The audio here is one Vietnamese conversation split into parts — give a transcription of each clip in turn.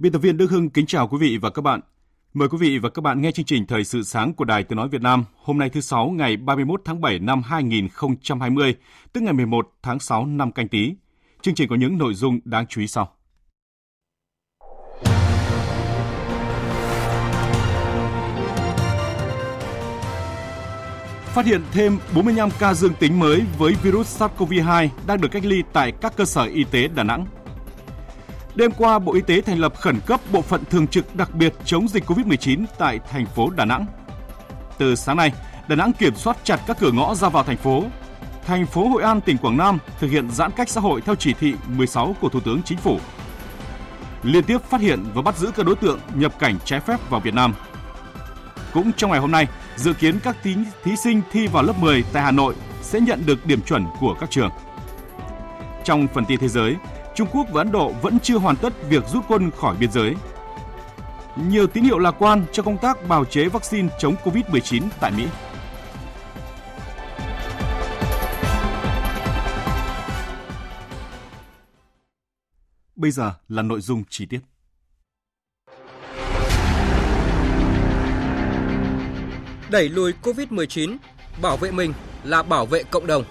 Biên tập viên Đức Hưng kính chào quý vị và các bạn. Mời quý vị và các bạn nghe chương trình Thời sự sáng của Đài Tiếng Nói Việt Nam hôm nay thứ Sáu ngày 31 tháng 7 năm 2020, tức ngày 11 tháng 6 năm canh tí. Chương trình có những nội dung đáng chú ý sau. Phát hiện thêm 45 ca dương tính mới với virus SARS-CoV-2 đang được cách ly tại các cơ sở y tế Đà Nẵng. Đêm qua, Bộ Y tế thành lập khẩn cấp bộ phận thường trực đặc biệt chống dịch COVID-19 tại thành phố Đà Nẵng. Từ sáng nay, Đà Nẵng kiểm soát chặt các cửa ngõ ra vào thành phố. Thành phố Hội An, tỉnh Quảng Nam thực hiện giãn cách xã hội theo chỉ thị 16 của Thủ tướng Chính phủ. Liên tiếp phát hiện và bắt giữ các đối tượng nhập cảnh trái phép vào Việt Nam. Cũng trong ngày hôm nay, dự kiến các thí, thí sinh thi vào lớp 10 tại Hà Nội sẽ nhận được điểm chuẩn của các trường. Trong phần tin thế giới, Trung Quốc và Ấn Độ vẫn chưa hoàn tất việc rút quân khỏi biên giới. Nhiều tín hiệu lạc quan cho công tác bào chế vaccine chống COVID-19 tại Mỹ. Bây giờ là nội dung chi tiết. Đẩy lùi COVID-19, bảo vệ mình là bảo vệ cộng đồng.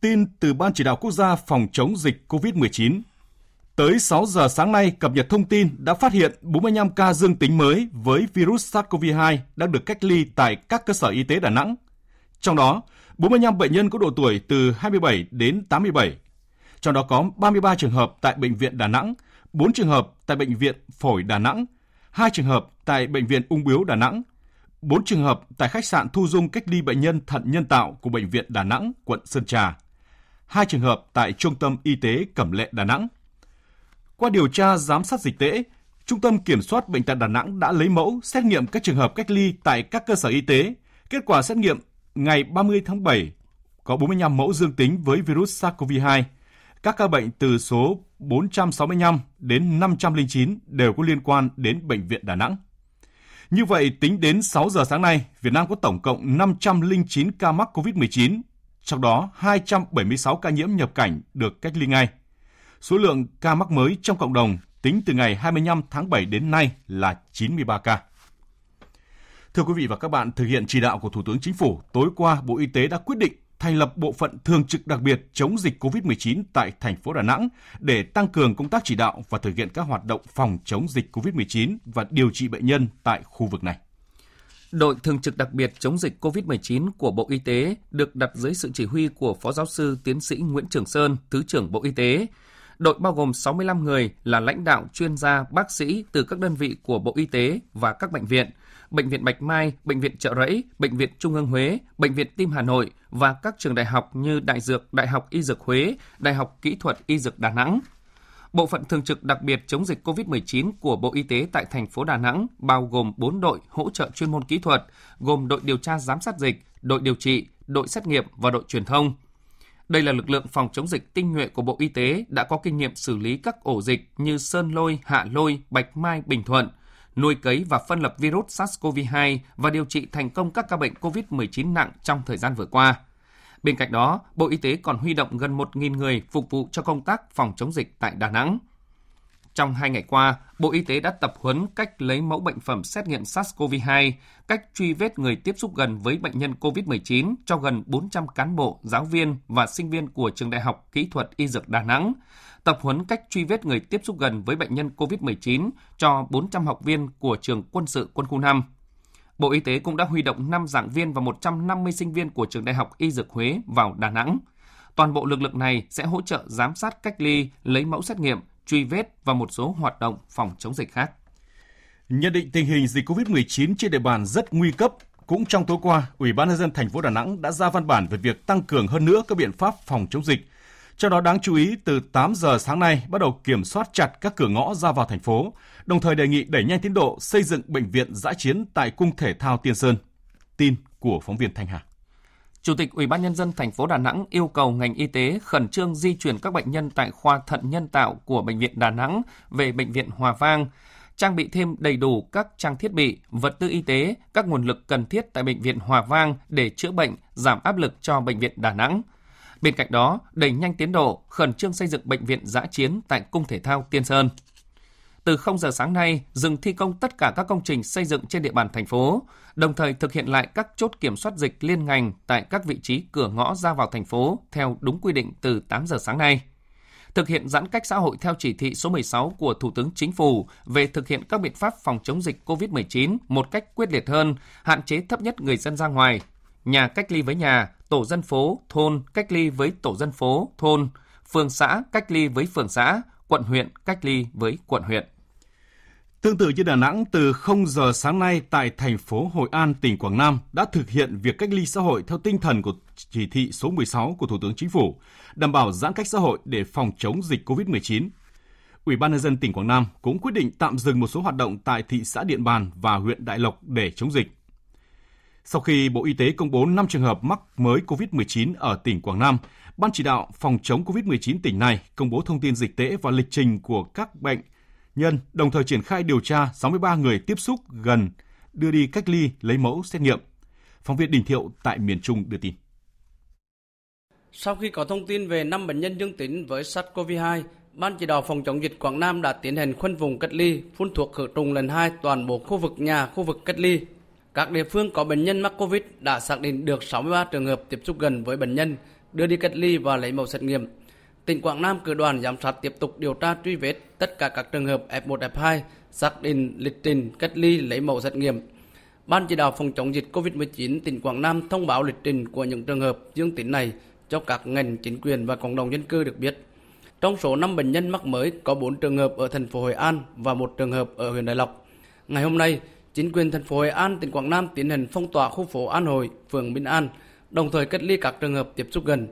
Tin từ Ban Chỉ đạo Quốc gia phòng chống dịch COVID-19. Tới 6 giờ sáng nay, cập nhật thông tin đã phát hiện 45 ca dương tính mới với virus SARS-CoV-2 đang được cách ly tại các cơ sở y tế Đà Nẵng. Trong đó, 45 bệnh nhân có độ tuổi từ 27 đến 87. Trong đó có 33 trường hợp tại Bệnh viện Đà Nẵng, 4 trường hợp tại Bệnh viện Phổi Đà Nẵng, 2 trường hợp tại Bệnh viện Ung Biếu Đà Nẵng, 4 trường hợp tại khách sạn thu dung cách ly bệnh nhân thận nhân tạo của Bệnh viện Đà Nẵng, quận Sơn Trà, 2 trường hợp tại Trung tâm Y tế Cẩm Lệ Đà Nẵng. Qua điều tra giám sát dịch tễ, Trung tâm Kiểm soát Bệnh tật Đà Nẵng đã lấy mẫu xét nghiệm các trường hợp cách ly tại các cơ sở y tế. Kết quả xét nghiệm ngày 30 tháng 7 có 45 mẫu dương tính với virus SARS-CoV-2. Các ca bệnh từ số 465 đến 509 đều có liên quan đến Bệnh viện Đà Nẵng. Như vậy, tính đến 6 giờ sáng nay, Việt Nam có tổng cộng 509 ca mắc COVID-19, trong đó 276 ca nhiễm nhập cảnh được cách ly ngay. Số lượng ca mắc mới trong cộng đồng tính từ ngày 25 tháng 7 đến nay là 93 ca. Thưa quý vị và các bạn, thực hiện chỉ đạo của Thủ tướng Chính phủ, tối qua Bộ Y tế đã quyết định thành lập bộ phận thường trực đặc biệt chống dịch COVID-19 tại thành phố Đà Nẵng để tăng cường công tác chỉ đạo và thực hiện các hoạt động phòng chống dịch COVID-19 và điều trị bệnh nhân tại khu vực này. Đội thường trực đặc biệt chống dịch COVID-19 của Bộ Y tế được đặt dưới sự chỉ huy của Phó Giáo sư Tiến sĩ Nguyễn Trường Sơn, Thứ trưởng Bộ Y tế. Đội bao gồm 65 người là lãnh đạo, chuyên gia, bác sĩ từ các đơn vị của Bộ Y tế và các bệnh viện, Bệnh viện Bạch Mai, Bệnh viện Trợ Rẫy, Bệnh viện Trung ương Huế, Bệnh viện Tim Hà Nội và các trường đại học như Đại Dược, Đại học Y Dược Huế, Đại học Kỹ thuật Y Dược Đà Nẵng. Bộ phận thường trực đặc biệt chống dịch COVID-19 của Bộ Y tế tại thành phố Đà Nẵng bao gồm 4 đội hỗ trợ chuyên môn kỹ thuật, gồm đội điều tra giám sát dịch, đội điều trị, đội xét nghiệm và đội truyền thông. Đây là lực lượng phòng chống dịch tinh nhuệ của Bộ Y tế đã có kinh nghiệm xử lý các ổ dịch như Sơn Lôi, Hạ Lôi, Bạch Mai, Bình Thuận, nuôi cấy và phân lập virus SARS-CoV-2 và điều trị thành công các ca bệnh COVID-19 nặng trong thời gian vừa qua. Bên cạnh đó, Bộ Y tế còn huy động gần 1.000 người phục vụ cho công tác phòng chống dịch tại Đà Nẵng. Trong hai ngày qua, Bộ Y tế đã tập huấn cách lấy mẫu bệnh phẩm xét nghiệm SARS-CoV-2, cách truy vết người tiếp xúc gần với bệnh nhân COVID-19 cho gần 400 cán bộ, giáo viên và sinh viên của Trường Đại học Kỹ thuật Y Dược Đà Nẵng, tập huấn cách truy vết người tiếp xúc gần với bệnh nhân COVID-19 cho 400 học viên của trường quân sự quân khu 5. Bộ Y tế cũng đã huy động 5 giảng viên và 150 sinh viên của trường Đại học Y Dược Huế vào Đà Nẵng. Toàn bộ lực lượng này sẽ hỗ trợ giám sát cách ly, lấy mẫu xét nghiệm, truy vết và một số hoạt động phòng chống dịch khác. Nhận định tình hình dịch COVID-19 trên địa bàn rất nguy cấp, cũng trong tối qua, Ủy ban nhân dân thành phố Đà Nẵng đã ra văn bản về việc tăng cường hơn nữa các biện pháp phòng chống dịch. Trong đó đáng chú ý, từ 8 giờ sáng nay bắt đầu kiểm soát chặt các cửa ngõ ra vào thành phố, đồng thời đề nghị đẩy nhanh tiến độ xây dựng bệnh viện giã chiến tại Cung Thể thao Tiên Sơn. Tin của phóng viên Thanh Hà. Chủ tịch Ủy ban nhân dân thành phố Đà Nẵng yêu cầu ngành y tế khẩn trương di chuyển các bệnh nhân tại khoa thận nhân tạo của bệnh viện Đà Nẵng về bệnh viện Hòa Vang, trang bị thêm đầy đủ các trang thiết bị, vật tư y tế, các nguồn lực cần thiết tại bệnh viện Hòa Vang để chữa bệnh, giảm áp lực cho bệnh viện Đà Nẵng. Bên cạnh đó, đẩy nhanh tiến độ, khẩn trương xây dựng bệnh viện giã chiến tại Cung Thể thao Tiên Sơn. Từ 0 giờ sáng nay, dừng thi công tất cả các công trình xây dựng trên địa bàn thành phố, đồng thời thực hiện lại các chốt kiểm soát dịch liên ngành tại các vị trí cửa ngõ ra vào thành phố theo đúng quy định từ 8 giờ sáng nay thực hiện giãn cách xã hội theo chỉ thị số 16 của Thủ tướng Chính phủ về thực hiện các biện pháp phòng chống dịch COVID-19 một cách quyết liệt hơn, hạn chế thấp nhất người dân ra ngoài, nhà cách ly với nhà, tổ dân phố, thôn cách ly với tổ dân phố, thôn, phường xã cách ly với phường xã, quận huyện cách ly với quận huyện. Tương tự như Đà Nẵng, từ 0 giờ sáng nay tại thành phố Hội An, tỉnh Quảng Nam đã thực hiện việc cách ly xã hội theo tinh thần của chỉ thị số 16 của Thủ tướng Chính phủ, đảm bảo giãn cách xã hội để phòng chống dịch COVID-19. Ủy ban nhân dân tỉnh Quảng Nam cũng quyết định tạm dừng một số hoạt động tại thị xã Điện Bàn và huyện Đại Lộc để chống dịch. Sau khi Bộ Y tế công bố 5 trường hợp mắc mới COVID-19 ở tỉnh Quảng Nam, Ban chỉ đạo phòng chống COVID-19 tỉnh này công bố thông tin dịch tễ và lịch trình của các bệnh nhân, đồng thời triển khai điều tra 63 người tiếp xúc gần đưa đi cách ly lấy mẫu xét nghiệm. Phóng viên Đình Thiệu tại miền Trung đưa tin. Sau khi có thông tin về 5 bệnh nhân dương tính với SARS-CoV-2, Ban chỉ đạo phòng chống dịch Quảng Nam đã tiến hành khoanh vùng cách ly, phun thuốc khử trùng lần 2 toàn bộ khu vực nhà, khu vực cách ly. Các địa phương có bệnh nhân mắc COVID đã xác định được 63 trường hợp tiếp xúc gần với bệnh nhân, đưa đi cách ly và lấy mẫu xét nghiệm. Tỉnh Quảng Nam cử đoàn giám sát tiếp tục điều tra truy vết tất cả các trường hợp F1, F2, xác định lịch trình cách ly lấy mẫu xét nghiệm. Ban chỉ đạo phòng chống dịch COVID-19 tỉnh Quảng Nam thông báo lịch trình của những trường hợp dương tính này cho các ngành chính quyền và cộng đồng dân cư được biết. Trong số 5 bệnh nhân mắc mới có 4 trường hợp ở thành phố Hội An và một trường hợp ở huyện Đại Lộc. Ngày hôm nay, chính quyền thành phố Hội An, tỉnh Quảng Nam tiến hành phong tỏa khu phố An Hội, phường Minh An, đồng thời cách ly các trường hợp tiếp xúc gần.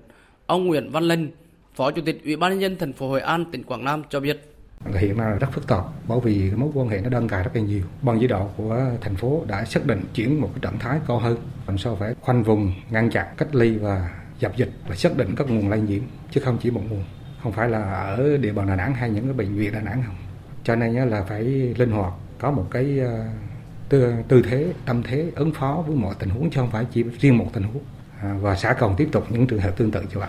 Ông Nguyễn Văn Linh, Phó Chủ tịch Ủy ban nhân dân thành phố Hội An, tỉnh Quảng Nam cho biết. Hiện nay là rất phức tạp bởi vì mối quan hệ nó đơn cài rất là nhiều. Ban chỉ đạo của thành phố đã xác định chuyển một cái trạng thái cao hơn, làm sao phải khoanh vùng, ngăn chặn, cách ly và dập dịch và xác định các nguồn lây nhiễm chứ không chỉ một nguồn không phải là ở địa bàn Đà Nẵng hay những cái bệnh viện Đà Nẵng không cho nên là phải linh hoạt có một cái ờ, tư, tư thế tâm thế ứng phó với mọi tình huống chứ không phải chỉ riêng một tình huống. À, và sẽ còn tiếp tục những trường hợp tương tự như vậy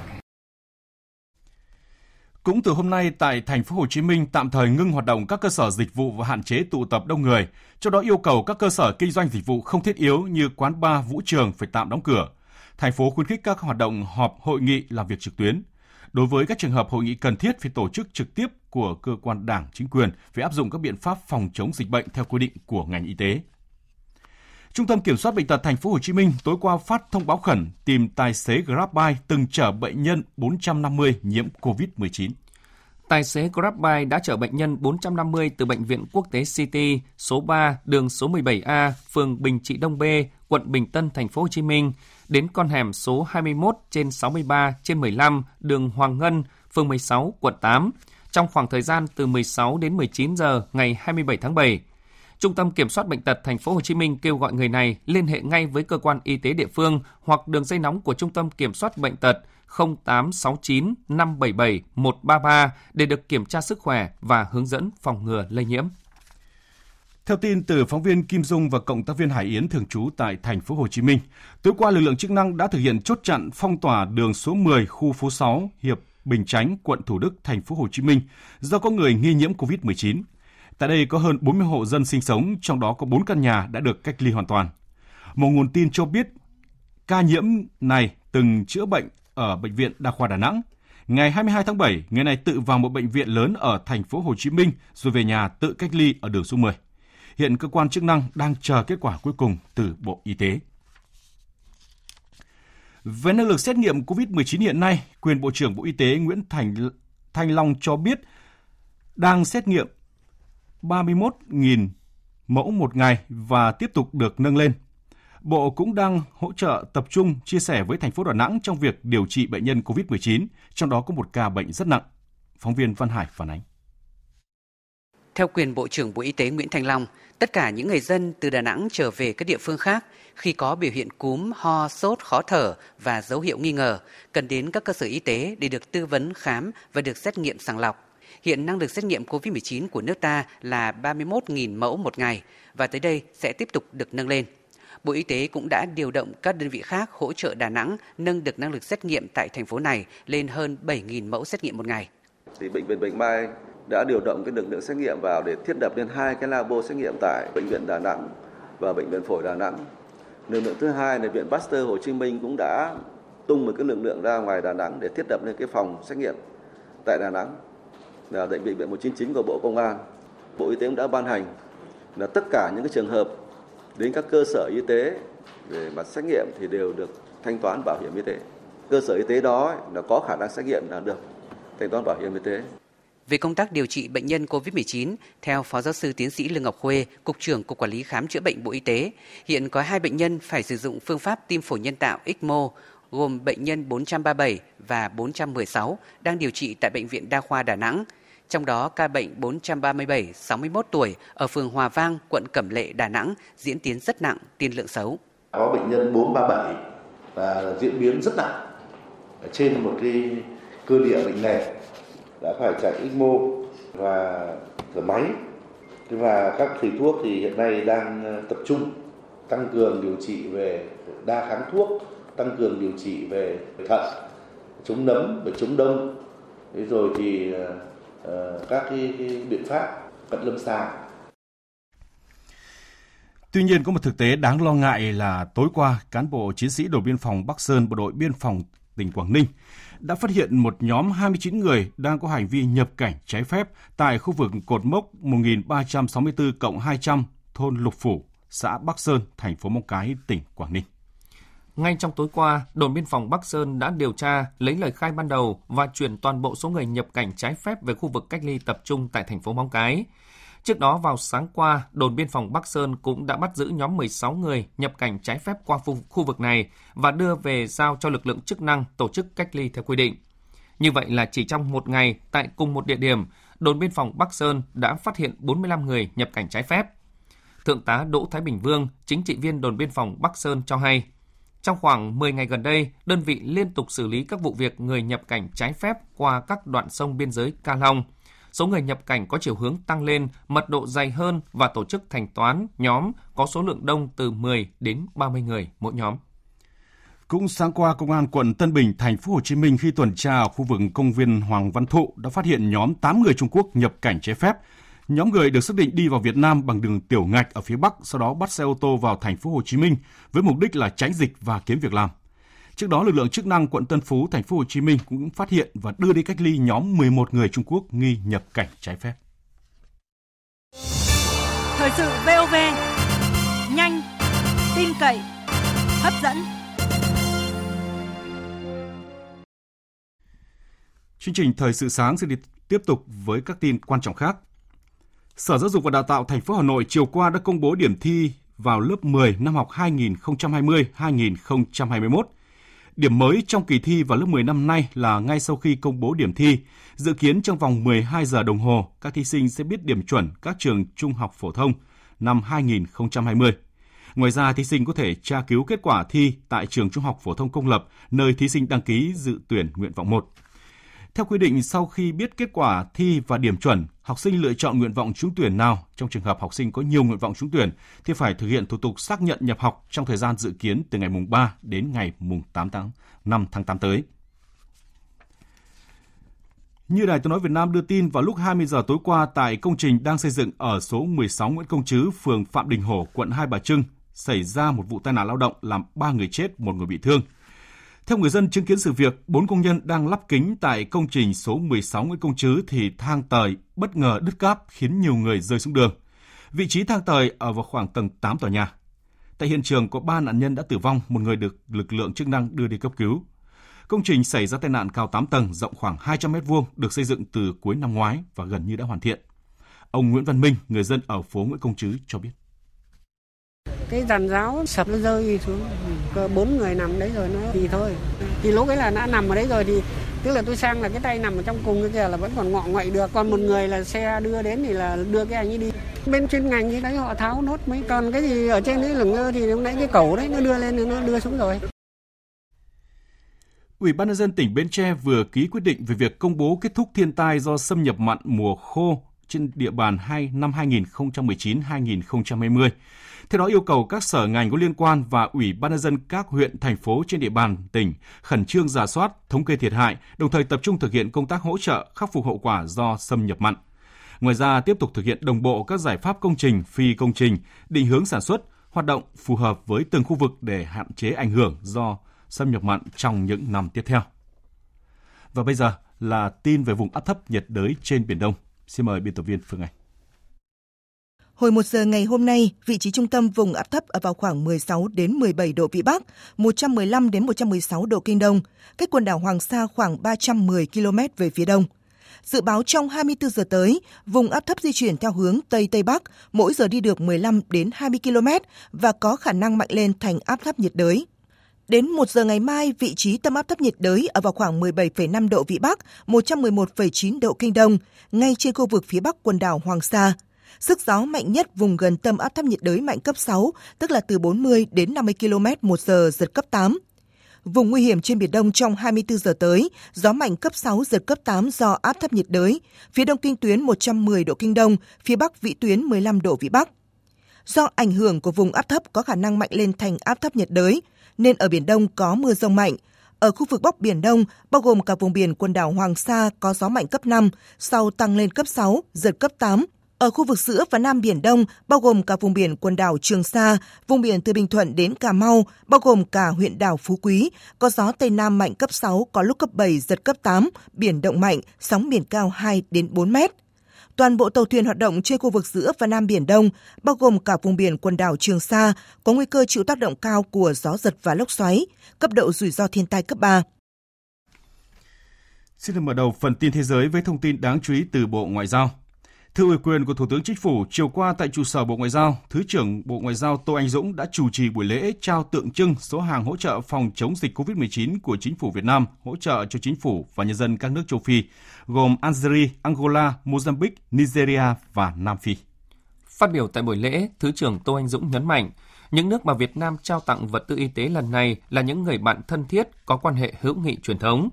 cũng từ hôm nay tại thành phố Hồ Chí Minh tạm thời ngưng hoạt động các cơ sở dịch vụ và hạn chế tụ tập đông người, trong đó yêu cầu các cơ sở kinh doanh dịch vụ không thiết yếu như quán bar, vũ trường phải tạm đóng cửa. Thành phố khuyến khích các hoạt động họp hội nghị làm việc trực tuyến. Đối với các trường hợp hội nghị cần thiết phải tổ chức trực tiếp của cơ quan đảng, chính quyền về áp dụng các biện pháp phòng chống dịch bệnh theo quy định của ngành y tế. Trung tâm Kiểm soát bệnh tật thành phố Hồ Chí Minh tối qua phát thông báo khẩn tìm tài xế GrabBike từng chở bệnh nhân 450 nhiễm COVID-19. Tài xế GrabBike đã chở bệnh nhân 450 từ bệnh viện quốc tế City số 3, đường số 17A, phường Bình Trị Đông B, quận Bình Tân, thành phố Hồ Chí Minh đến con hẻm số 21 trên 63 trên 15 đường Hoàng Ngân, phường 16, quận 8 trong khoảng thời gian từ 16 đến 19 giờ ngày 27 tháng 7. Trung tâm Kiểm soát bệnh tật thành phố Hồ Chí Minh kêu gọi người này liên hệ ngay với cơ quan y tế địa phương hoặc đường dây nóng của Trung tâm Kiểm soát bệnh tật 0869 577 133 để được kiểm tra sức khỏe và hướng dẫn phòng ngừa lây nhiễm. Theo tin từ phóng viên Kim Dung và cộng tác viên Hải Yến thường trú tại thành phố Hồ Chí Minh, tối qua lực lượng chức năng đã thực hiện chốt chặn phong tỏa đường số 10 khu phố 6 Hiệp Bình Chánh, quận Thủ Đức, thành phố Hồ Chí Minh do có người nghi nhiễm COVID-19. Tại đây có hơn 40 hộ dân sinh sống, trong đó có 4 căn nhà đã được cách ly hoàn toàn. Một nguồn tin cho biết ca nhiễm này từng chữa bệnh ở bệnh viện Đa khoa Đà Nẵng. Ngày 22 tháng 7, người này tự vào một bệnh viện lớn ở thành phố Hồ Chí Minh rồi về nhà tự cách ly ở đường số 10. Hiện cơ quan chức năng đang chờ kết quả cuối cùng từ Bộ Y tế. Về năng lực xét nghiệm COVID-19 hiện nay, quyền Bộ trưởng Bộ Y tế Nguyễn Thành Thanh Long cho biết đang xét nghiệm 31.000 mẫu một ngày và tiếp tục được nâng lên. Bộ cũng đang hỗ trợ tập trung chia sẻ với thành phố Đà Nẵng trong việc điều trị bệnh nhân COVID-19, trong đó có một ca bệnh rất nặng. Phóng viên Văn Hải phản ánh. Theo quyền Bộ trưởng Bộ Y tế Nguyễn Thành Long, tất cả những người dân từ Đà Nẵng trở về các địa phương khác khi có biểu hiện cúm, ho, sốt, khó thở và dấu hiệu nghi ngờ cần đến các cơ sở y tế để được tư vấn khám và được xét nghiệm sàng lọc. Hiện năng lực xét nghiệm COVID-19 của nước ta là 31.000 mẫu một ngày và tới đây sẽ tiếp tục được nâng lên. Bộ Y tế cũng đã điều động các đơn vị khác hỗ trợ Đà Nẵng nâng được năng lực xét nghiệm tại thành phố này lên hơn 7.000 mẫu xét nghiệm một ngày. Thì bệnh viện Bạch Mai đã điều động cái lực lượng xét nghiệm vào để thiết lập lên hai cái labo xét nghiệm tại bệnh viện Đà Nẵng và bệnh viện phổi Đà Nẵng. Lực lượng thứ hai là viện Pasteur Hồ Chí Minh cũng đã tung một cái lực lượng ra ngoài Đà Nẵng để thiết lập lên cái phòng xét nghiệm tại Đà Nẵng là bệnh viện 199 của Bộ Công an. Bộ Y tế cũng đã ban hành là tất cả những cái trường hợp đến các cơ sở y tế về mặt xét nghiệm thì đều được thanh toán bảo hiểm y tế. Cơ sở y tế đó là có khả năng xét nghiệm là được thanh toán bảo hiểm y tế. Về công tác điều trị bệnh nhân COVID-19, theo Phó Giáo sư Tiến sĩ Lương Ngọc Khuê, Cục trưởng Cục Quản lý Khám chữa bệnh Bộ Y tế, hiện có hai bệnh nhân phải sử dụng phương pháp tim phổi nhân tạo ECMO, gồm bệnh nhân 437 và 416 đang điều trị tại Bệnh viện Đa khoa Đà Nẵng. Trong đó, ca bệnh 437, 61 tuổi ở phường Hòa Vang, quận Cẩm Lệ, Đà Nẵng diễn tiến rất nặng, tiên lượng xấu. Có bệnh nhân 437 và diễn biến rất nặng trên một cái cơ địa bệnh nền đã phải chạy ECMO và thở máy. Và các thầy thuốc thì hiện nay đang ờ, tập trung tăng cường điều trị về đa kháng thuốc tăng cường điều trị về thận chống nấm và chống đông. Thế rồi thì uh, các cái, cái biện pháp cận lâm sàng. Tuy nhiên có một thực tế đáng lo ngại là tối qua cán bộ chiến sĩ đồn biên phòng Bắc Sơn bộ đội biên phòng tỉnh Quảng Ninh đã phát hiện một nhóm 29 người đang có hành vi nhập cảnh trái phép tại khu vực cột mốc 1364 cộng 200 thôn Lục Phủ, xã Bắc Sơn, thành phố Móng Cái, tỉnh Quảng Ninh. Ngay trong tối qua, đồn biên phòng Bắc Sơn đã điều tra, lấy lời khai ban đầu và chuyển toàn bộ số người nhập cảnh trái phép về khu vực cách ly tập trung tại thành phố Móng Cái. Trước đó vào sáng qua, đồn biên phòng Bắc Sơn cũng đã bắt giữ nhóm 16 người nhập cảnh trái phép qua khu vực này và đưa về giao cho lực lượng chức năng tổ chức cách ly theo quy định. Như vậy là chỉ trong một ngày tại cùng một địa điểm, đồn biên phòng Bắc Sơn đã phát hiện 45 người nhập cảnh trái phép. Thượng tá Đỗ Thái Bình Vương, chính trị viên đồn biên phòng Bắc Sơn cho hay, trong khoảng 10 ngày gần đây, đơn vị liên tục xử lý các vụ việc người nhập cảnh trái phép qua các đoạn sông biên giới Ca Long – số người nhập cảnh có chiều hướng tăng lên, mật độ dày hơn và tổ chức thành toán nhóm có số lượng đông từ 10 đến 30 người mỗi nhóm. Cũng sáng qua, Công an quận Tân Bình, thành phố Hồ Chí Minh khi tuần tra ở khu vực công viên Hoàng Văn Thụ đã phát hiện nhóm 8 người Trung Quốc nhập cảnh trái phép. Nhóm người được xác định đi vào Việt Nam bằng đường tiểu ngạch ở phía Bắc, sau đó bắt xe ô tô vào thành phố Hồ Chí Minh với mục đích là tránh dịch và kiếm việc làm. Trước đó, lực lượng chức năng quận Tân Phú, thành phố Hồ Chí Minh cũng phát hiện và đưa đi cách ly nhóm 11 người Trung Quốc nghi nhập cảnh trái phép. Thời sự VOV, nhanh, tin cậy, hấp dẫn. Chương trình Thời sự sáng sẽ tiếp tục với các tin quan trọng khác. Sở Giáo dục và Đào tạo thành phố Hà Nội chiều qua đã công bố điểm thi vào lớp 10 năm học 2020-2021 Điểm mới trong kỳ thi vào lớp 10 năm nay là ngay sau khi công bố điểm thi, dự kiến trong vòng 12 giờ đồng hồ, các thí sinh sẽ biết điểm chuẩn các trường trung học phổ thông năm 2020. Ngoài ra, thí sinh có thể tra cứu kết quả thi tại trường trung học phổ thông công lập nơi thí sinh đăng ký dự tuyển nguyện vọng 1. Theo quy định, sau khi biết kết quả thi và điểm chuẩn, học sinh lựa chọn nguyện vọng trúng tuyển nào. Trong trường hợp học sinh có nhiều nguyện vọng trúng tuyển thì phải thực hiện thủ tục xác nhận nhập học trong thời gian dự kiến từ ngày mùng 3 đến ngày mùng 8 tháng 5 tháng 8 tới. Như Đài Tiếng Nói Việt Nam đưa tin vào lúc 20 giờ tối qua tại công trình đang xây dựng ở số 16 Nguyễn Công Trứ, phường Phạm Đình Hổ, quận Hai Bà Trưng, xảy ra một vụ tai nạn lao động làm 3 người chết, một người bị thương – theo người dân chứng kiến sự việc, bốn công nhân đang lắp kính tại công trình số 16 Nguyễn Công Trứ thì thang tời bất ngờ đứt cáp khiến nhiều người rơi xuống đường. Vị trí thang tời ở vào khoảng tầng 8 tòa nhà. Tại hiện trường có 3 nạn nhân đã tử vong, một người được lực lượng chức năng đưa đi cấp cứu. Công trình xảy ra tai nạn cao 8 tầng, rộng khoảng 200m2 được xây dựng từ cuối năm ngoái và gần như đã hoàn thiện. Ông Nguyễn Văn Minh, người dân ở phố Nguyễn Công Trứ cho biết. Cái giàn giáo sập nó rơi xuống, Cơ bốn người nằm đấy rồi nó thì thôi. Thì lúc ấy là đã nằm ở đấy rồi thì tức là tôi sang là cái tay nằm ở trong cùng cái kia là vẫn còn ngọ ngoại được. Còn một người là xe đưa đến thì là đưa cái anh ấy đi. Bên chuyên ngành thì đấy họ tháo nốt mấy còn cái gì ở trên đấy lửng ngơ thì lúc nãy cái cẩu đấy nó đưa lên thì nó đưa xuống rồi. Ủy ban nhân dân tỉnh Bến Tre vừa ký quyết định về việc công bố kết thúc thiên tai do xâm nhập mặn mùa khô trên địa bàn 2 năm 2019-2020. Theo đó yêu cầu các sở ngành có liên quan và Ủy ban nhân dân các huyện, thành phố trên địa bàn tỉnh khẩn trương giả soát, thống kê thiệt hại, đồng thời tập trung thực hiện công tác hỗ trợ khắc phục hậu quả do xâm nhập mặn. Ngoài ra, tiếp tục thực hiện đồng bộ các giải pháp công trình, phi công trình, định hướng sản xuất, hoạt động phù hợp với từng khu vực để hạn chế ảnh hưởng do xâm nhập mặn trong những năm tiếp theo. Và bây giờ là tin về vùng áp thấp nhiệt đới trên Biển Đông. Xin mời biên tập viên Phương Anh. Hồi 1 giờ ngày hôm nay, vị trí trung tâm vùng áp thấp ở vào khoảng 16 đến 17 độ vĩ Bắc, 115 đến 116 độ kinh đông, cách quần đảo Hoàng Sa khoảng 310 km về phía đông. Dự báo trong 24 giờ tới, vùng áp thấp di chuyển theo hướng Tây Tây Bắc, mỗi giờ đi được 15 đến 20 km và có khả năng mạnh lên thành áp thấp nhiệt đới. Đến 1 giờ ngày mai, vị trí tâm áp thấp nhiệt đới ở vào khoảng 17,5 độ vĩ Bắc, 111,9 độ kinh đông, ngay trên khu vực phía bắc quần đảo Hoàng Sa. Sức gió mạnh nhất vùng gần tâm áp thấp nhiệt đới mạnh cấp 6, tức là từ 40 đến 50 km một giờ, giật cấp 8. Vùng nguy hiểm trên Biển Đông trong 24 giờ tới, gió mạnh cấp 6, giật cấp 8 do áp thấp nhiệt đới, phía đông kinh tuyến 110 độ kinh đông, phía bắc vĩ tuyến 15 độ vĩ bắc. Do ảnh hưởng của vùng áp thấp có khả năng mạnh lên thành áp thấp nhiệt đới, nên ở Biển Đông có mưa rông mạnh. Ở khu vực Bắc Biển Đông, bao gồm cả vùng biển quần đảo Hoàng Sa có gió mạnh cấp 5, sau tăng lên cấp 6, giật cấp 8, ở khu vực giữa và Nam Biển Đông, bao gồm cả vùng biển quần đảo Trường Sa, vùng biển từ Bình Thuận đến Cà Mau, bao gồm cả huyện đảo Phú Quý, có gió Tây Nam mạnh cấp 6, có lúc cấp 7, giật cấp 8, biển động mạnh, sóng biển cao 2 đến 4 mét. Toàn bộ tàu thuyền hoạt động trên khu vực giữa và Nam Biển Đông, bao gồm cả vùng biển quần đảo Trường Sa, có nguy cơ chịu tác động cao của gió giật và lốc xoáy, cấp độ rủi ro thiên tai cấp 3. Xin được mở đầu phần tin thế giới với thông tin đáng chú ý từ Bộ Ngoại giao. Thưa ủy quyền của Thủ tướng Chính phủ, chiều qua tại trụ sở Bộ Ngoại giao, Thứ trưởng Bộ Ngoại giao Tô Anh Dũng đã chủ trì buổi lễ trao tượng trưng số hàng hỗ trợ phòng chống dịch COVID-19 của Chính phủ Việt Nam hỗ trợ cho Chính phủ và nhân dân các nước châu Phi, gồm Algeria, Angola, Mozambique, Nigeria và Nam Phi. Phát biểu tại buổi lễ, Thứ trưởng Tô Anh Dũng nhấn mạnh, những nước mà Việt Nam trao tặng vật tư y tế lần này là những người bạn thân thiết, có quan hệ hữu nghị truyền thống.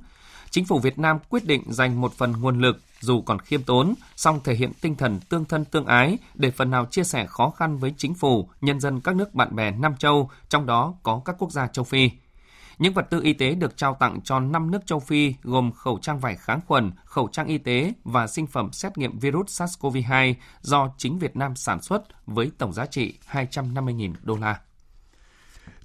Chính phủ Việt Nam quyết định dành một phần nguồn lực dù còn khiêm tốn, song thể hiện tinh thần tương thân tương ái để phần nào chia sẻ khó khăn với chính phủ, nhân dân các nước bạn bè Nam Châu, trong đó có các quốc gia châu Phi. Những vật tư y tế được trao tặng cho 5 nước châu Phi gồm khẩu trang vải kháng khuẩn, khẩu trang y tế và sinh phẩm xét nghiệm virus SARS-CoV-2 do chính Việt Nam sản xuất với tổng giá trị 250.000 đô la.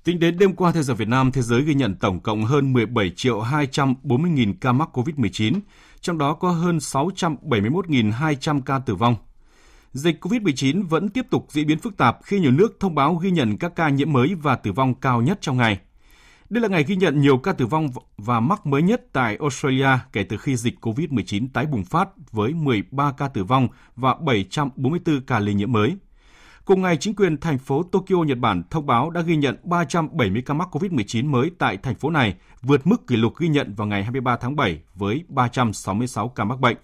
Tính đến đêm qua theo giờ Việt Nam, thế giới ghi nhận tổng cộng hơn 17 triệu 240 nghìn ca mắc COVID-19, trong đó có hơn 671.200 ca tử vong. Dịch COVID-19 vẫn tiếp tục diễn biến phức tạp khi nhiều nước thông báo ghi nhận các ca nhiễm mới và tử vong cao nhất trong ngày. Đây là ngày ghi nhận nhiều ca tử vong và mắc mới nhất tại Australia kể từ khi dịch COVID-19 tái bùng phát với 13 ca tử vong và 744 ca lây nhiễm mới. Cùng ngày, chính quyền thành phố Tokyo, Nhật Bản thông báo đã ghi nhận 370 ca mắc COVID-19 mới tại thành phố này, vượt mức kỷ lục ghi nhận vào ngày 23 tháng 7 với 366 ca mắc bệnh.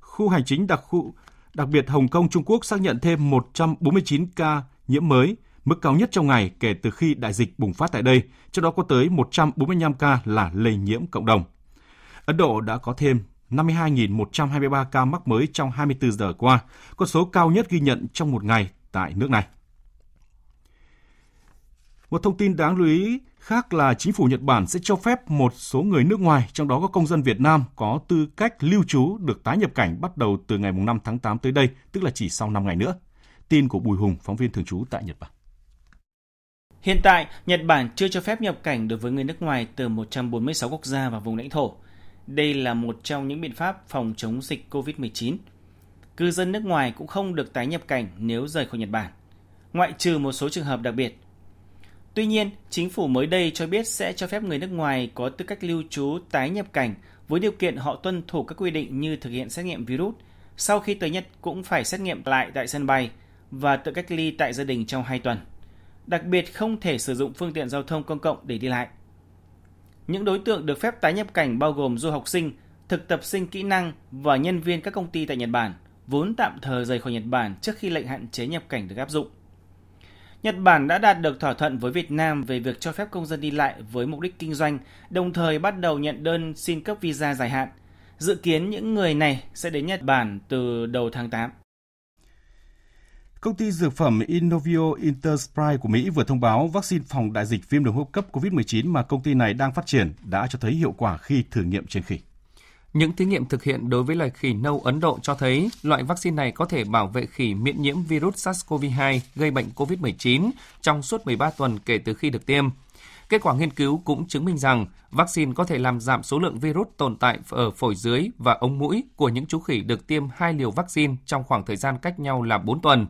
Khu hành chính đặc khu đặc biệt Hồng Kông Trung Quốc xác nhận thêm 149 ca nhiễm mới, mức cao nhất trong ngày kể từ khi đại dịch bùng phát tại đây, trong đó có tới 145 ca là lây nhiễm cộng đồng. Ấn Độ đã có thêm 52.123 ca mắc mới trong 24 giờ qua, con số cao nhất ghi nhận trong một ngày tại nước này. Một thông tin đáng lưu ý khác là chính phủ Nhật Bản sẽ cho phép một số người nước ngoài, trong đó có công dân Việt Nam có tư cách lưu trú được tái nhập cảnh bắt đầu từ ngày 5 tháng 8 tới đây, tức là chỉ sau 5 ngày nữa. Tin của Bùi Hùng, phóng viên thường trú tại Nhật Bản. Hiện tại, Nhật Bản chưa cho phép nhập cảnh đối với người nước ngoài từ 146 quốc gia và vùng lãnh thổ. Đây là một trong những biện pháp phòng chống dịch COVID-19 cư dân nước ngoài cũng không được tái nhập cảnh nếu rời khỏi Nhật Bản, ngoại trừ một số trường hợp đặc biệt. Tuy nhiên, chính phủ mới đây cho biết sẽ cho phép người nước ngoài có tư cách lưu trú tái nhập cảnh với điều kiện họ tuân thủ các quy định như thực hiện xét nghiệm virus, sau khi tới Nhật cũng phải xét nghiệm lại tại sân bay và tự cách ly tại gia đình trong 2 tuần. Đặc biệt không thể sử dụng phương tiện giao thông công cộng để đi lại. Những đối tượng được phép tái nhập cảnh bao gồm du học sinh, thực tập sinh kỹ năng và nhân viên các công ty tại Nhật Bản, vốn tạm thời rời khỏi Nhật Bản trước khi lệnh hạn chế nhập cảnh được áp dụng. Nhật Bản đã đạt được thỏa thuận với Việt Nam về việc cho phép công dân đi lại với mục đích kinh doanh, đồng thời bắt đầu nhận đơn xin cấp visa dài hạn. Dự kiến những người này sẽ đến Nhật Bản từ đầu tháng 8. Công ty dược phẩm Innovio Intersprite của Mỹ vừa thông báo vaccine phòng đại dịch viêm đường hô hấp cấp COVID-19 mà công ty này đang phát triển đã cho thấy hiệu quả khi thử nghiệm trên khỉ. Những thí nghiệm thực hiện đối với loài khỉ nâu Ấn Độ cho thấy loại vaccine này có thể bảo vệ khỉ miễn nhiễm virus SARS-CoV-2 gây bệnh COVID-19 trong suốt 13 tuần kể từ khi được tiêm. Kết quả nghiên cứu cũng chứng minh rằng vaccine có thể làm giảm số lượng virus tồn tại ở phổi dưới và ống mũi của những chú khỉ được tiêm hai liều vaccine trong khoảng thời gian cách nhau là 4 tuần.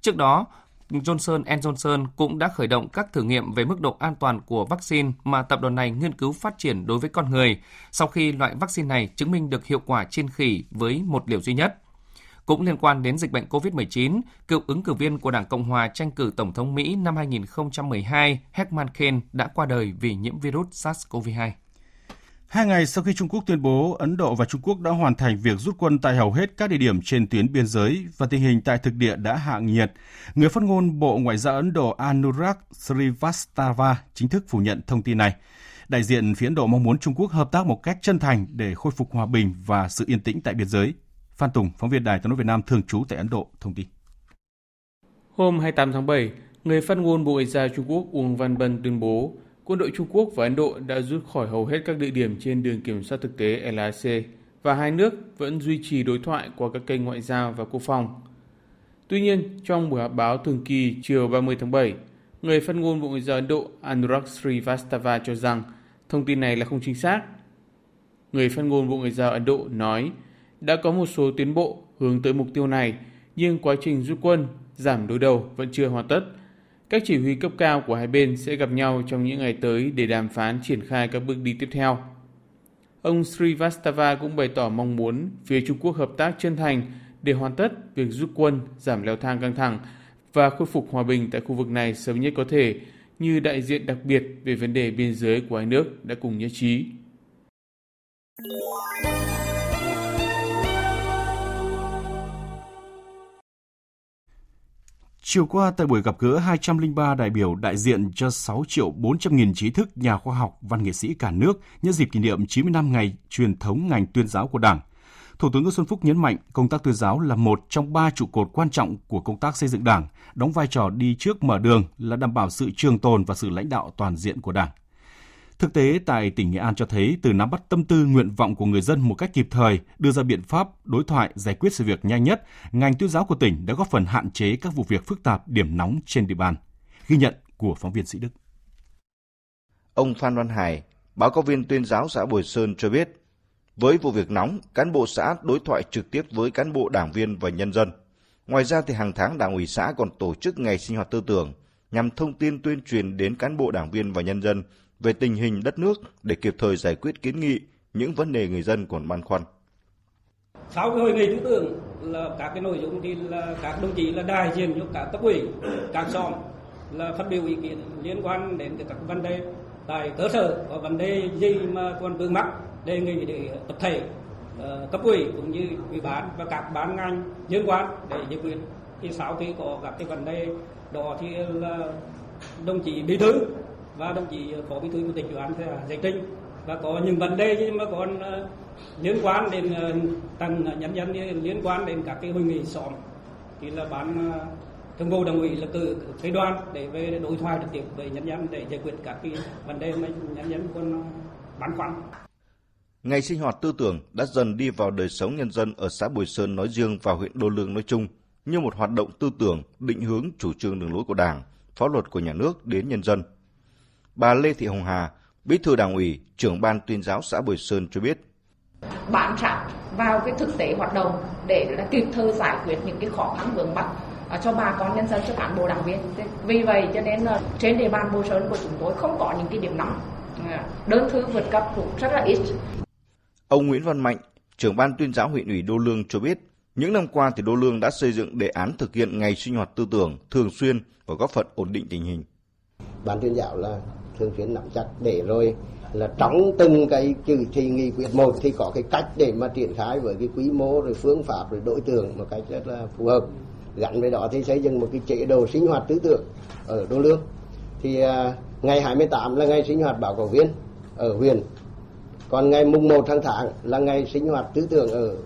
Trước đó, Johnson Johnson cũng đã khởi động các thử nghiệm về mức độ an toàn của vaccine mà tập đoàn này nghiên cứu phát triển đối với con người, sau khi loại vaccine này chứng minh được hiệu quả trên khỉ với một liều duy nhất. Cũng liên quan đến dịch bệnh COVID-19, cựu ứng cử viên của Đảng Cộng hòa tranh cử Tổng thống Mỹ năm 2012, Herman Cain đã qua đời vì nhiễm virus SARS-CoV-2. Hai ngày sau khi Trung Quốc tuyên bố Ấn Độ và Trung Quốc đã hoàn thành việc rút quân tại hầu hết các địa điểm trên tuyến biên giới và tình hình tại thực địa đã hạ nhiệt, người phát ngôn Bộ Ngoại giao Ấn Độ Anurag Srivastava chính thức phủ nhận thông tin này. Đại diện phía Ấn Độ mong muốn Trung Quốc hợp tác một cách chân thành để khôi phục hòa bình và sự yên tĩnh tại biên giới. Phan Tùng, phóng viên Đài tiếng nói Việt Nam thường trú tại Ấn Độ, thông tin. Hôm 28 tháng 7, người phát ngôn Bộ Ngoại giao Trung Quốc Uông Văn Bân tuyên bố quân đội Trung Quốc và Ấn Độ đã rút khỏi hầu hết các địa điểm trên đường kiểm soát thực tế LAC và hai nước vẫn duy trì đối thoại qua các kênh ngoại giao và quốc phòng. Tuy nhiên, trong buổi họp báo thường kỳ chiều 30 tháng 7, người phát ngôn Bộ Ngoại giao Ấn Độ Anurag Srivastava cho rằng thông tin này là không chính xác. Người phát ngôn Bộ Ngoại giao Ấn Độ nói đã có một số tiến bộ hướng tới mục tiêu này, nhưng quá trình rút quân, giảm đối đầu vẫn chưa hoàn tất – các chỉ huy cấp cao của hai bên sẽ gặp nhau trong những ngày tới để đàm phán triển khai các bước đi tiếp theo. Ông Srivastava cũng bày tỏ mong muốn phía Trung Quốc hợp tác chân thành để hoàn tất việc rút quân, giảm leo thang căng thẳng và khôi phục hòa bình tại khu vực này sớm nhất có thể, như đại diện đặc biệt về vấn đề biên giới của hai nước đã cùng nhất trí. Chiều qua tại buổi gặp gỡ 203 đại biểu đại diện cho 6 triệu 400 nghìn trí thức nhà khoa học, văn nghệ sĩ cả nước nhân dịp kỷ niệm 90 năm ngày truyền thống ngành tuyên giáo của Đảng. Thủ tướng Nguyễn Xuân Phúc nhấn mạnh công tác tuyên giáo là một trong ba trụ cột quan trọng của công tác xây dựng Đảng, đóng vai trò đi trước mở đường là đảm bảo sự trường tồn và sự lãnh đạo toàn diện của Đảng. Thực tế tại tỉnh Nghệ An cho thấy từ nắm bắt tâm tư nguyện vọng của người dân một cách kịp thời, đưa ra biện pháp đối thoại giải quyết sự việc nhanh nhất, ngành tuyên giáo của tỉnh đã góp phần hạn chế các vụ việc phức tạp điểm nóng trên địa bàn. Ghi nhận của phóng viên Sĩ Đức. Ông Phan Văn Hải, báo cáo viên tuyên giáo xã Bồi Sơn cho biết, với vụ việc nóng, cán bộ xã đối thoại trực tiếp với cán bộ đảng viên và nhân dân. Ngoài ra thì hàng tháng đảng ủy xã còn tổ chức ngày sinh hoạt tư tưởng nhằm thông tin tuyên truyền đến cán bộ đảng viên và nhân dân về tình hình đất nước để kịp thời giải quyết kiến nghị những vấn đề người dân còn băn khoăn. Sau cái hội nghị tư tưởng là các cái nội dung thì là các đồng chí là đại diện cho các cấp ủy, các xóm là phát biểu ý kiến liên quan đến các vấn đề tại cơ sở có vấn đề gì mà còn vướng mắc đề nghị để tập thể ờ, cấp ủy cũng như ủy ban và các ban ngành liên quan để giải quyết thì sau khi có các cái vấn đề đó thì là đồng chí bí thư và đồng chí phó bí thư chủ tịch ủy án sẽ giải trình và có những vấn đề nhưng mà còn ờ, liên quan đến tăng tầng nhân dân liên quan đến các cái hội nghị xóm. Thì là bán ờ, thường vụ đảng ủy là cử cái đoàn để về đối thoại trực tiếp với nhân dân để giải quyết các cái vấn đề mà nhân dân còn băn khoăn. Ngày sinh hoạt tư tưởng đã dần đi vào đời sống nhân dân ở xã Bùi Sơn nói riêng và huyện Đô Lương nói chung như một hoạt động tư tưởng định hướng chủ trương đường lối của Đảng, pháp luật của nhà nước đến nhân dân – Bà Lê Thị Hồng Hà, Bí thư Đảng ủy, trưởng ban tuyên giáo xã Bồi Sơn cho biết. Bám sát vào cái thực tế hoạt động để là kịp thời giải quyết những cái khó khăn vướng mắc à, cho bà con nhân dân cho cán bộ đảng viên vì vậy cho nên là trên địa bàn Bồ Sơn của chúng tôi không có những cái điểm nóng à, đơn thư vượt cấp cũng rất là ít Ông Nguyễn Văn Mạnh, trưởng ban tuyên giáo huyện ủy Đô Lương cho biết, những năm qua thì Đô Lương đã xây dựng đề án thực hiện ngày sinh hoạt tư tưởng thường xuyên và góp phần ổn định tình hình. Ban tuyên giáo là thường xuyên nắm chặt để rồi là trong từng cái chữ thị nghị quyết một thì có cái cách để mà triển khai với cái quy mô rồi phương pháp rồi đối tượng một cách rất là phù hợp. Gắn với đó thì xây dựng một cái chế độ sinh hoạt tư tưởng ở Đô Lương. Thì uh, ngày 28 là ngày sinh hoạt báo cáo viên ở huyện. Còn ngày mùng 1 tháng tháng là ngày sinh hoạt tư tưởng ở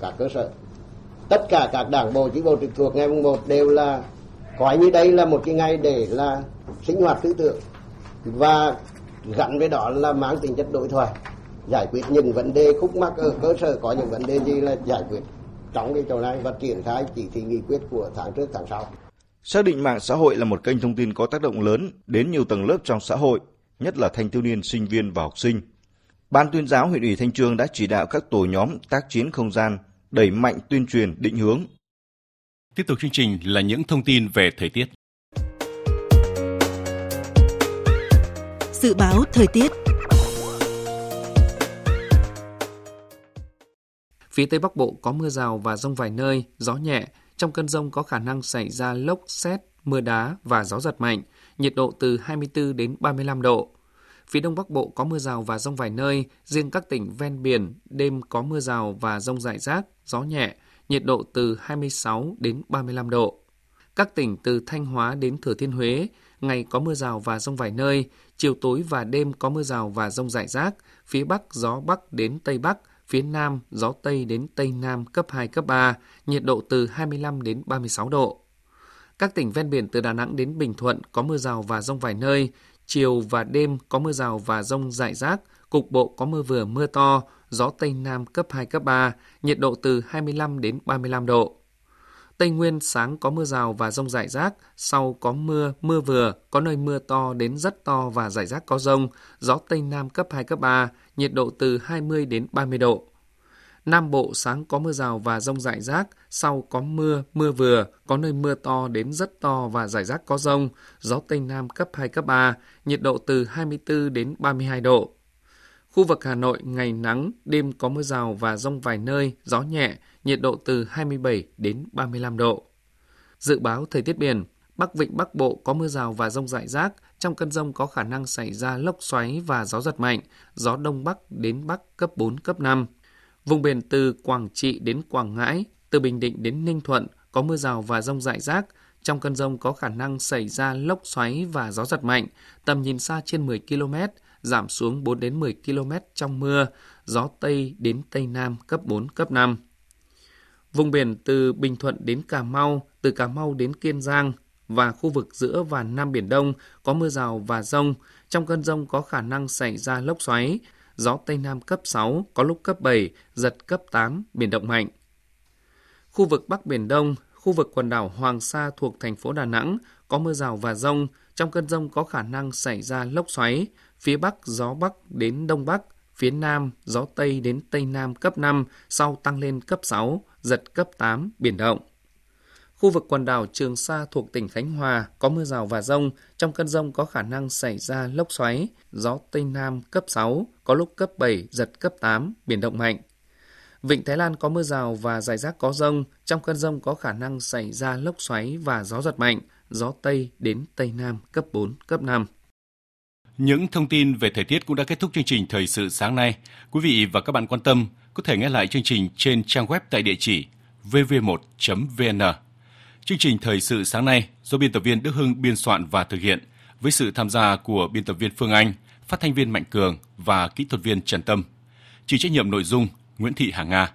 các cơ sở. Tất cả các đảng bộ chính bộ trực thuộc ngày mùng 1 đều là coi như đây là một cái ngày để là sinh hoạt tư tưởng và gắn với đó là mang tính chất đối thoại giải quyết những vấn đề khúc mắc ở cơ sở có những vấn đề gì là giải quyết trong cái chỗ này và triển khai chỉ thị nghị quyết của tháng trước tháng sau. Xác định mạng xã hội là một kênh thông tin có tác động lớn đến nhiều tầng lớp trong xã hội, nhất là thanh thiếu niên, sinh viên và học sinh. Ban tuyên giáo huyện ủy Thanh Trương đã chỉ đạo các tổ nhóm tác chiến không gian đẩy mạnh tuyên truyền định hướng. Tiếp tục chương trình là những thông tin về thời tiết. Dự báo thời tiết Phía Tây Bắc Bộ có mưa rào và rông vài nơi, gió nhẹ. Trong cơn rông có khả năng xảy ra lốc, xét, mưa đá và gió giật mạnh, nhiệt độ từ 24 đến 35 độ. Phía Đông Bắc Bộ có mưa rào và rông vài nơi, riêng các tỉnh ven biển đêm có mưa rào và rông rải rác, gió nhẹ, nhiệt độ từ 26 đến 35 độ. Các tỉnh từ Thanh Hóa đến Thừa Thiên Huế, ngày có mưa rào và rông vài nơi, chiều tối và đêm có mưa rào và rông rải rác, phía Bắc gió Bắc đến Tây Bắc, phía Nam gió Tây đến Tây Nam cấp 2, cấp 3, nhiệt độ từ 25 đến 36 độ. Các tỉnh ven biển từ Đà Nẵng đến Bình Thuận có mưa rào và rông vài nơi, chiều và đêm có mưa rào và rông rải rác, cục bộ có mưa vừa mưa to, gió Tây Nam cấp 2, cấp 3, nhiệt độ từ 25 đến 35 độ. Tây Nguyên sáng có mưa rào và rông rải rác, sau có mưa, mưa vừa, có nơi mưa to đến rất to và rải rác có rông, gió Tây Nam cấp 2, cấp 3, nhiệt độ từ 20 đến 30 độ. Nam Bộ sáng có mưa rào và rông rải rác, sau có mưa, mưa vừa, có nơi mưa to đến rất to và rải rác có rông, gió Tây Nam cấp 2, cấp 3, nhiệt độ từ 24 đến 32 độ. Khu vực Hà Nội ngày nắng, đêm có mưa rào và rông vài nơi, gió nhẹ, nhiệt độ từ 27 đến 35 độ. Dự báo thời tiết biển, Bắc Vịnh Bắc Bộ có mưa rào và rông rải rác, trong cơn rông có khả năng xảy ra lốc xoáy và gió giật mạnh, gió Đông Bắc đến Bắc cấp 4, cấp 5. Vùng biển từ Quảng Trị đến Quảng Ngãi, từ Bình Định đến Ninh Thuận có mưa rào và rông rải rác, trong cơn rông có khả năng xảy ra lốc xoáy và gió giật mạnh, tầm nhìn xa trên 10 km, giảm xuống 4 đến 10 km trong mưa, gió Tây đến Tây Nam cấp 4, cấp 5. Vùng biển từ Bình Thuận đến Cà Mau, từ Cà Mau đến Kiên Giang và khu vực giữa và Nam Biển Đông có mưa rào và rông. Trong cơn rông có khả năng xảy ra lốc xoáy, gió Tây Nam cấp 6, có lúc cấp 7, giật cấp 8, biển động mạnh. Khu vực Bắc Biển Đông, khu vực quần đảo Hoàng Sa thuộc thành phố Đà Nẵng có mưa rào và rông. Trong cơn rông có khả năng xảy ra lốc xoáy, phía Bắc gió Bắc đến Đông Bắc, phía Nam gió Tây đến Tây Nam cấp 5, sau tăng lên cấp 6, giật cấp 8, biển động. Khu vực quần đảo Trường Sa thuộc tỉnh Khánh Hòa có mưa rào và rông, trong cơn rông có khả năng xảy ra lốc xoáy, gió Tây Nam cấp 6, có lúc cấp 7, giật cấp 8, biển động mạnh. Vịnh Thái Lan có mưa rào và rải rác có rông, trong cơn rông có khả năng xảy ra lốc xoáy và gió giật mạnh, gió Tây đến Tây Nam cấp 4, cấp 5. Những thông tin về thời tiết cũng đã kết thúc chương trình Thời sự sáng nay. Quý vị và các bạn quan tâm có thể nghe lại chương trình trên trang web tại địa chỉ vv1.vn. Chương trình Thời sự sáng nay do biên tập viên Đức Hưng biên soạn và thực hiện với sự tham gia của biên tập viên Phương Anh, phát thanh viên Mạnh Cường và kỹ thuật viên Trần Tâm. Chịu trách nhiệm nội dung Nguyễn Thị Hà Nga.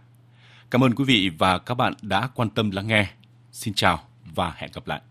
Cảm ơn quý vị và các bạn đã quan tâm lắng nghe. Xin chào và hẹn gặp lại.